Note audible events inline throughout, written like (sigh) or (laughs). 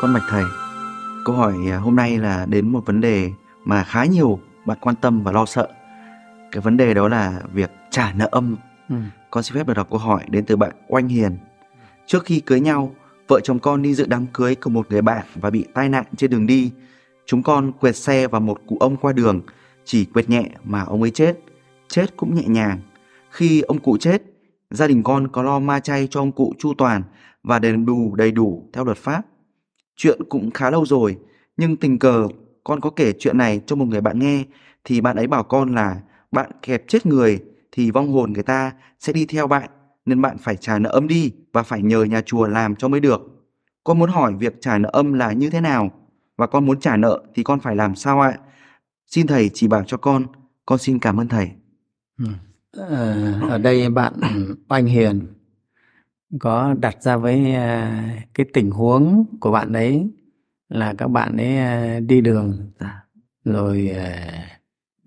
con bạch thầy. Câu hỏi à, hôm nay là đến một vấn đề mà khá nhiều bạn quan tâm và lo sợ. Cái vấn đề đó là việc trả nợ âm. Ừ. Con xin phép được đọc câu hỏi đến từ bạn Oanh Hiền. Trước khi cưới nhau, vợ chồng con đi dự đám cưới của một người bạn và bị tai nạn trên đường đi. Chúng con quẹt xe vào một cụ ông qua đường, chỉ quẹt nhẹ mà ông ấy chết. Chết cũng nhẹ nhàng. Khi ông cụ chết, gia đình con có lo ma chay cho ông cụ chu toàn và đền bù đầy đủ theo luật pháp. Chuyện cũng khá lâu rồi, nhưng tình cờ con có kể chuyện này cho một người bạn nghe thì bạn ấy bảo con là bạn kẹp chết người thì vong hồn người ta sẽ đi theo bạn nên bạn phải trả nợ âm đi và phải nhờ nhà chùa làm cho mới được. Con muốn hỏi việc trả nợ âm là như thế nào và con muốn trả nợ thì con phải làm sao ạ? Xin thầy chỉ bảo cho con, con xin cảm ơn thầy. Ừ. Ờ, ở đây bạn Oanh Hiền có đặt ra với ờ, cái tình huống của bạn ấy là các bạn ấy ờ, đi đường dạ, rồi ờ,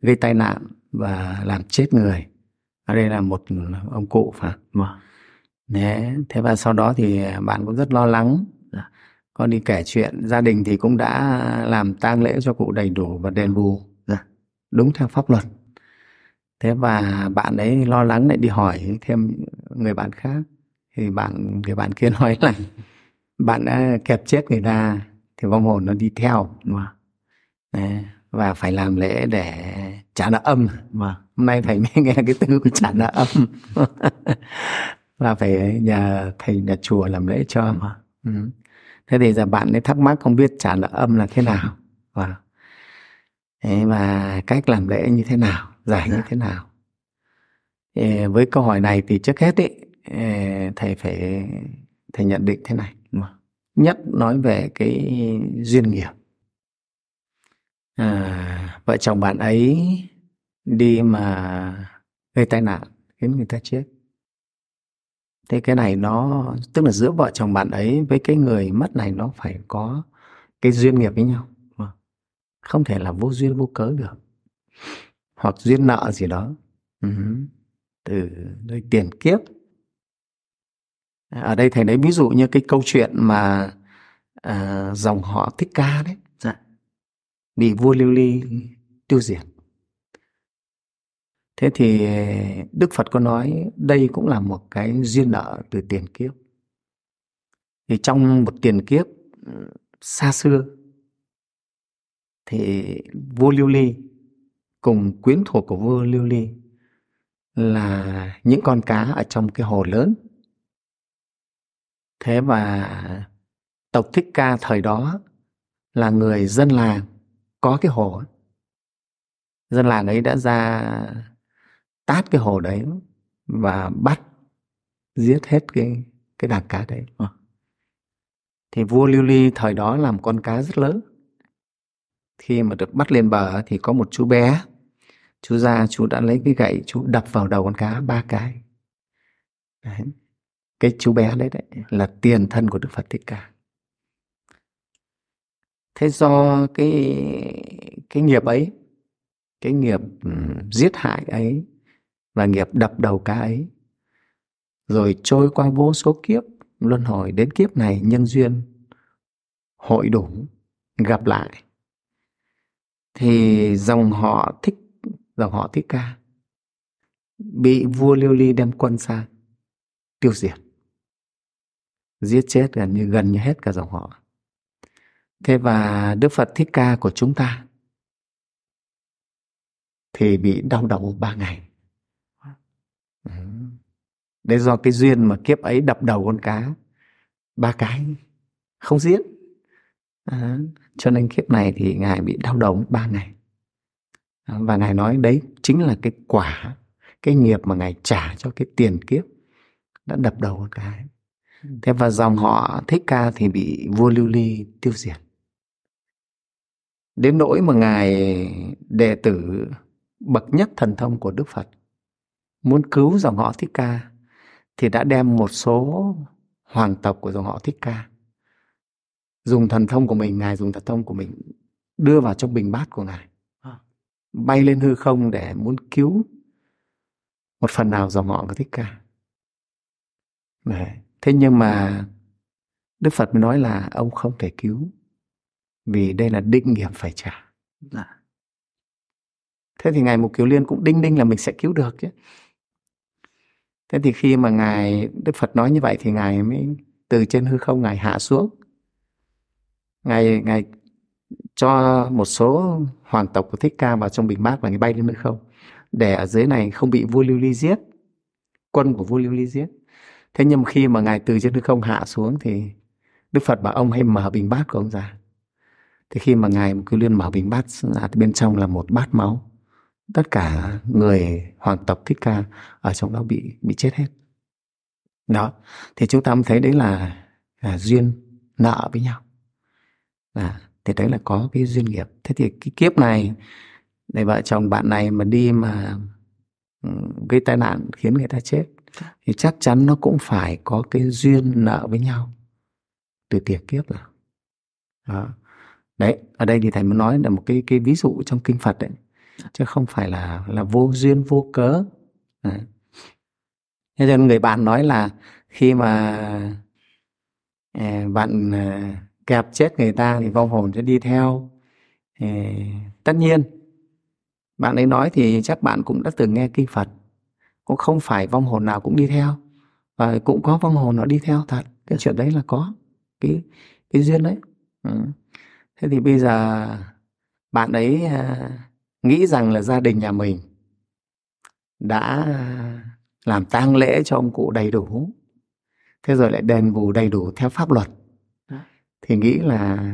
gây tai nạn và làm chết người. Ở đây là một ông cụ phải. không? Vâng. Đấy, thế và sau đó thì bạn cũng rất lo lắng. Dạ. Con đi kể chuyện gia đình thì cũng đã làm tang lễ cho cụ đầy đủ và đền bù dạ, đúng theo pháp luật. Thế và bạn ấy lo lắng lại đi hỏi thêm người bạn khác thì bạn người bạn kia (laughs) nói là bạn đã kẹp chết người ta thì vong hồn nó đi theo mà Đấy, và phải làm lễ để trả nợ âm. mà Hôm nay thầy (laughs) mới nghe cái từ trả nợ âm (laughs) là phải nhà thầy nhà chùa làm lễ cho. mà Ừ. Thế thì giờ bạn ấy thắc mắc không biết trả nợ âm là thế nào và Thế và cách làm lễ như thế nào, giải như thế nào. Với câu hỏi này thì trước hết ấy, thầy phải thầy nhận định thế này. mà Nhất nói về cái duyên nghiệp. À, vợ chồng bạn ấy đi mà gây tai nạn khiến người ta chết. Thế cái này nó tức là giữa vợ chồng bạn ấy với cái người mất này nó phải có cái duyên nghiệp với nhau. Không thể là vô duyên vô cớ được. Hoặc duyên nợ gì đó. Ừ. Từ nơi tiền kiếp. Ở đây thầy lấy ví dụ như cái câu chuyện mà à, dòng họ Thích Ca đấy Dạ. bị vua Lưu Ly tiêu diệt. Thế thì Đức Phật có nói đây cũng là một cái duyên nợ từ tiền kiếp. Thì trong một tiền kiếp ừ, xa xưa thì vua Lưu Ly cùng quyến thuộc của vua Lưu Ly là những con cá ở trong cái hồ lớn. Thế và tộc Thích Ca thời đó là người dân làng có cái hồ dân làng ấy đã ra tát cái hồ đấy và bắt giết hết cái cái đàn cá đấy Ờ. thì vua lưu ly thời đó làm con cá rất lớn khi mà được bắt lên bờ thì có một chú bé chú ra chú đã lấy cái gậy chú đập vào đầu con cá ba cái đấy cái chú bé đấy đấy, là tiền thân của đức phật thích ca. Thế do cái cái nghiệp ấy, cái nghiệp ừ, giết hại ấy và nghiệp đập đầu cá ấy, rồi trôi qua vô số kiếp, luân hồi đến kiếp này nhân duyên, hội đủ, gặp lại. Thì dòng họ thích, dòng họ thích ca bị vua liêu ly đem quân sang tiêu diệt giết chết gần như gần như hết cả dòng họ. Thế và đức phật thích ca của chúng ta thì bị đau đầu ba ngày. Đấy. Do cái duyên mà kiếp ấy đập đầu con cá ba cái không giết. À, cho nên kiếp này thì ngài bị đau đầu ba ngày. À, và ngài nói đấy chính là cái quả cái nghiệp mà ngài trả cho cái tiền kiếp đã đập đầu con cá. ấy thế và dòng họ thích ca thì bị vua lưu ly tiêu diệt đến nỗi mà ngài đệ tử bậc nhất thần thông của đức phật muốn cứu dòng họ Thích Ca thì đã đem một số hoàng tộc của dòng họ Thích Ca dùng thần thông của mình, ngài dùng thần thông của mình đưa vào trong bình bát của ngài. À. Bay lên hư không để muốn cứu một phần nào dòng họ của Thích Ca. Đấy. Thế nhưng mà Đức Phật mới nói là ông không thể cứu vì đây là định nghiệp phải trả. Dạ. Thế thì ngài Mục Kiều Liên cũng đinh đinh là mình sẽ cứu được chứ. Thế thì khi mà ngài Đức Phật nói như vậy thì ngài mới từ trên hư không ngài hạ xuống. Ngài ngài cho một số hoàng tộc của Thích Ca vào trong bình bát và ngài bay lên hư không để ở dưới này không bị vua Lưu Ly giết, quân của vua Lưu Ly giết. Thế nhưng khi mà ngài từ trên hư không hạ xuống thì Đức Phật bảo ông hãy mở bình bát của ông ra. Thì khi mà ngài cứ liên mở bình bát ra thì bên trong là một bát máu. Tất cả người hoàng tộc Thích Ca ở trong đó bị bị chết hết. Đó, thì chúng ta mới thấy đấy là, là duyên nợ với nhau. À, thì đấy là có cái duyên nghiệp. Thế thì cái kiếp này để vợ chồng bạn này mà đi mà ừ, gây tai nạn khiến người ta chết thì chắc chắn nó cũng phải có cái duyên nợ với nhau. Từ tiền kiếp rồi đó. Đấy, ở đây thì thầy muốn nói là một cái cái ví dụ trong kinh Phật đấy. Chứ không phải là là vô duyên, vô cớ. Đấy. Thế nên người bạn nói là khi mà à, bạn à, kẹp chết người ta thì vong hồn sẽ đi theo. Tất nhiên, bạn ấy nói thì chắc bạn cũng đã từng nghe kinh Phật cũng không phải vong hồn nào cũng đi theo. Và cũng có vong hồn nó đi theo thật. Cái chuyện đấy là có. Cái cái duyên đấy. Ừ. thế thì bây giờ bạn ấy à, nghĩ rằng là gia đình nhà mình đã làm tang lễ cho ông cụ đầy đủ thế rồi lại đền bù đầy đủ theo pháp luật. Thì nghĩ là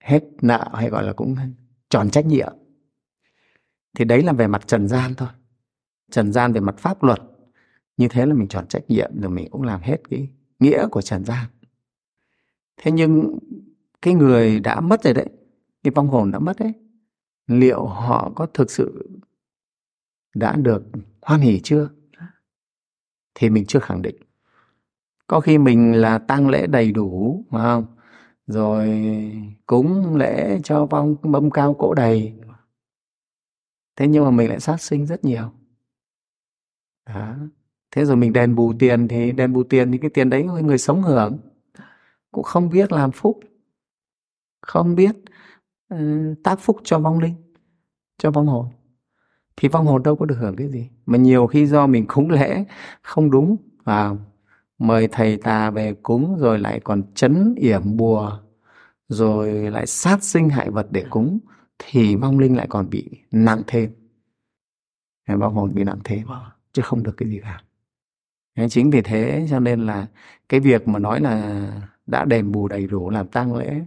hết nợ hay gọi là cũng tròn trách nhiệm. Thì đấy là về mặt trần gian thôi trần gian về mặt pháp luật. Như thế là mình tròn trách nhiệm, rồi mình cũng làm hết cái nghĩa của trần gian. Thế nhưng cái người đã mất rồi đấy, cái vong hồn đã mất đấy, liệu họ có thực sự đã được hoan hỉ chưa? Thì mình chưa khẳng định. Có khi mình là tăng lễ đầy đủ, phải không? Rồi cúng lễ cho vong, mâm cao cỗ đầy. Thế nhưng mà mình lại sát sinh rất nhiều đó. thế rồi mình đền bù tiền thì đền bù tiền thì cái tiền đấy người sống hưởng. Cũng không biết làm phúc. Không biết uh, tác phúc cho vong linh cho vong hồn. Thì vong hồn đâu có được hưởng cái gì. Mà nhiều khi do mình cúng lễ không đúng và mời thầy tà về cúng rồi lại còn chấn yểm bùa rồi lại sát sinh hại vật để cúng thì vong linh lại còn bị nặng thêm. Vong hồn bị nặng thêm. Vâng chứ không được cái gì cả. Chính vì thế cho nên là cái việc mà nói là đã đền bù đầy đủ làm tang lễ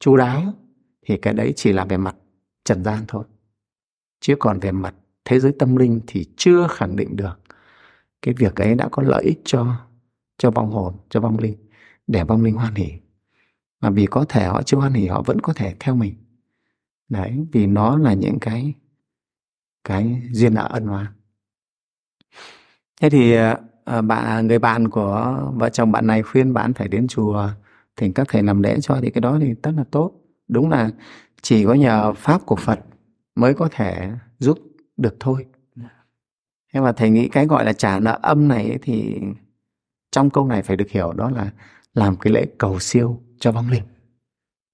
chú đáo thì cái đấy chỉ là về mặt trần gian thôi. Chứ còn về mặt thế giới tâm linh thì chưa khẳng định được cái việc ấy đã có lợi ích cho cho vong hồn, cho vong linh, để vong linh hoan hỉ mà vì có thể họ chưa hoan hỉ họ vẫn có thể theo mình. Đấy, vì nó là những cái cái duyên nợ ân oán thế thì ờ, bạn người bạn của vợ chồng bạn này khuyên bạn phải đến chùa thỉnh các thầy làm lễ cho thì cái đó thì rất là tốt. Đúng là chỉ có nhờ pháp của phật mới có thể giúp được thôi. Thế mà thầy nghĩ cái gọi là trả nợ âm này thì trong câu này phải được hiểu đó là làm cái lễ cầu siêu cho vong linh.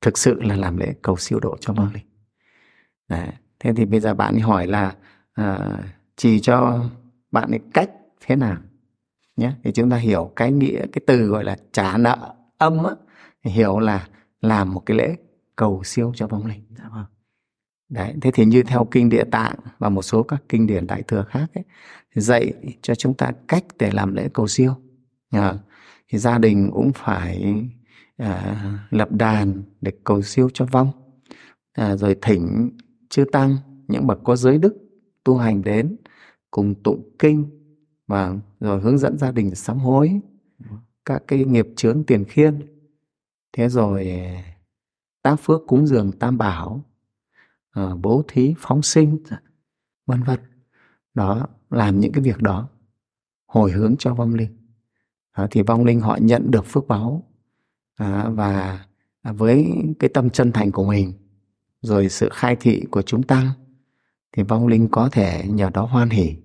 Thực sự là làm lễ cầu siêu độ cho vong linh. Đấy. thế thì bây giờ bạn hỏi là à, chỉ cho bạn ấy cách thế nào? Nhé thì chúng ta hiểu cái nghĩa cái từ gọi là trả nợ âm á hiểu là làm một cái lễ cầu siêu cho vong linh dạ vâng. đấy thế thì như theo kinh địa tạng và một số các kinh điển đại thừa khác ấy, dạy cho chúng ta cách để làm lễ cầu siêu. À, thì gia đình cũng phải à, lập đàn để cầu siêu cho vong. À, rồi thỉnh chư tăng những bậc có giới đức tu hành đến cùng tụng kinh và rồi hướng dẫn gia đình sám hối các cái nghiệp chướng tiền khiên. Thế rồi tác phước cúng dường tam bảo ờ, bố thí phóng sinh vân vân. Đó làm những cái việc đó hồi hướng cho vong linh. Đó, thì vong linh họ nhận được phước báo à, và với cái tâm chân thành của mình rồi sự khai thị của chúng ta thì vong linh có thể nhờ đó hoan hỷ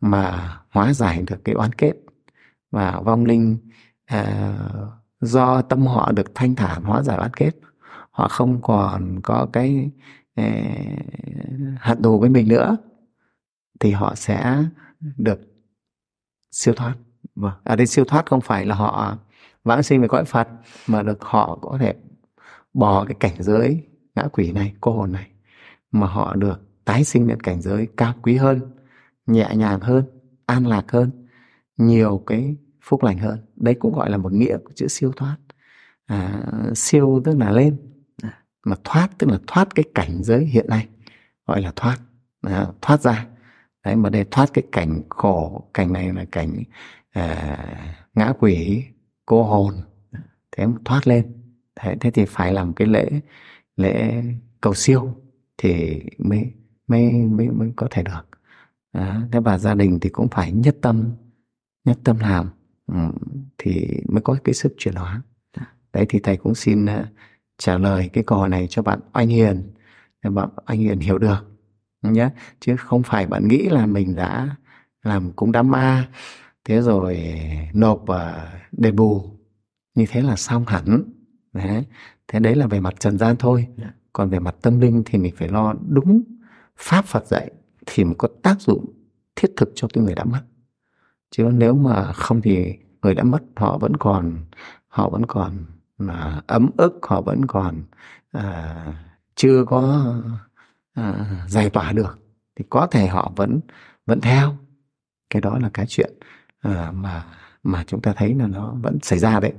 mà hóa giải được cái oán kết. Và vong linh à, do tâm họ được thanh thản hóa giải oán kết. Họ không còn có cái eh, hận thù với mình nữa thì họ sẽ được siêu thoát. Vâng ở đây siêu thoát không phải là họ vãng sinh về cõi Phật mà được họ có thể bỏ cái cảnh giới ngã quỷ này cô hồn này mà họ được tái sinh lên cảnh giới cao quý hơn nhẹ nhàng hơn an lạc hơn nhiều cái phúc lành hơn. Đấy cũng gọi là một nghĩa của chữ siêu thoát. À, siêu tức là lên. À, mà thoát tức là thoát cái cảnh giới hiện nay gọi là thoát. À, thoát ra. Đấy mà đây thoát cái cảnh khổ cảnh này là cảnh à, ngã quỷ cô hồn. Thế mà thoát lên. Thế, thế thì phải làm cái lễ lễ cầu siêu thì mới mới mới mới có thể được à, thế và gia đình thì cũng phải nhất tâm nhất tâm làm ừ, thì mới có cái sức chuyển hóa. Đấy thì thầy cũng xin uh, trả lời cái câu hỏi này cho bạn Anh Hiền để bạn Anh Hiền hiểu được nhé. Chứ không phải bạn nghĩ là mình đã làm cúng đám ma thế rồi nộp uh, đền bù như thế là xong hẳn. Đấy thế đấy là về mặt trần gian thôi. Dạ. còn về mặt tâm linh thì mình phải lo đúng pháp Phật dạy thì mới có tác dụng thiết thực cho cái người đã mất. Chứ nếu mà không thì người đã mất họ vẫn còn họ vẫn còn là ấm ức họ vẫn còn à, chưa có à, giải tỏa được thì có thể họ vẫn vẫn theo. Cái đó là cái chuyện à, mà mà chúng ta thấy là nó vẫn xảy ra đấy.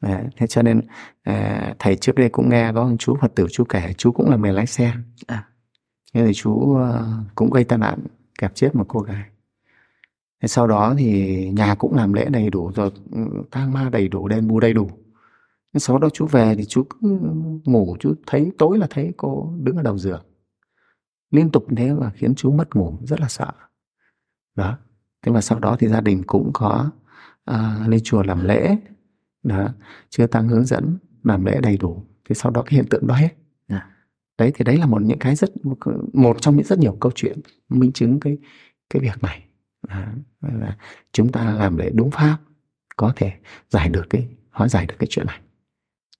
À, thế cho nên à, thầy trước đây cũng nghe có chú Phật tử chú kể chú cũng là người lái xe. À thế thì chú ờ, cũng gây tai nạn kẹp chết một cô gái. Thế sau đó thì nhà cũng làm lễ đầy đủ rồi ừ, tang ma đầy đủ đền bù đầy đủ. Thế sau đó chú về thì chú cứ ngủ chú thấy tối là thấy cô đứng ở đầu giường. Liên tục thế và khiến chú mất ngủ rất là sợ. Đó. Thế mà sau đó thì gia đình cũng có à, lên chùa làm lễ. Đó. Chưa tăng hướng dẫn làm lễ đầy đủ. Thì sau đó cái hiện tượng đó hết đấy thì đấy là một những cái rất một trong những rất nhiều câu chuyện minh chứng cái cái việc này à, là chúng ta làm lễ đúng pháp có thể giải được cái hóa giải được cái chuyện này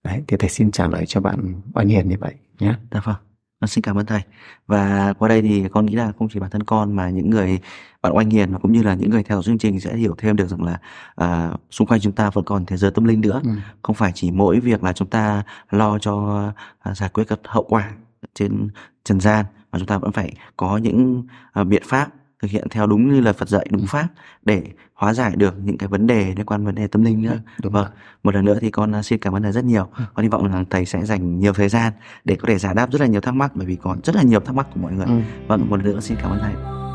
đấy thì thầy xin trả lời cho bạn oanh hiền như vậy nhé Dạ vâng. Con xin cảm ơn thầy. Và qua đây thì con nghĩ là không chỉ bản thân con mà những người bạn oanh hiền và cũng như là những người theo chương trình sẽ hiểu thêm được rằng là à, xung quanh chúng ta vẫn còn thế giới tâm linh nữa. ừ. Không phải chỉ mỗi việc là chúng ta lo cho à, giải quyết các hậu quả trên trần gian mà chúng ta vẫn phải có những à, biện pháp thực hiện theo đúng như là Phật dạy đúng pháp để hóa giải được những cái vấn đề liên quan vấn đề tâm linh nữa. đúng Vâng, một lần nữa thì con à, xin cảm ơn thầy rất nhiều. Ừ. Con hy vọng rằng thầy sẽ dành nhiều thời gian để có thể giải đáp rất là nhiều thắc mắc bởi vì còn rất là nhiều thắc mắc của mọi người. Ừ. Vâng, một lần nữa xin cảm ơn thầy.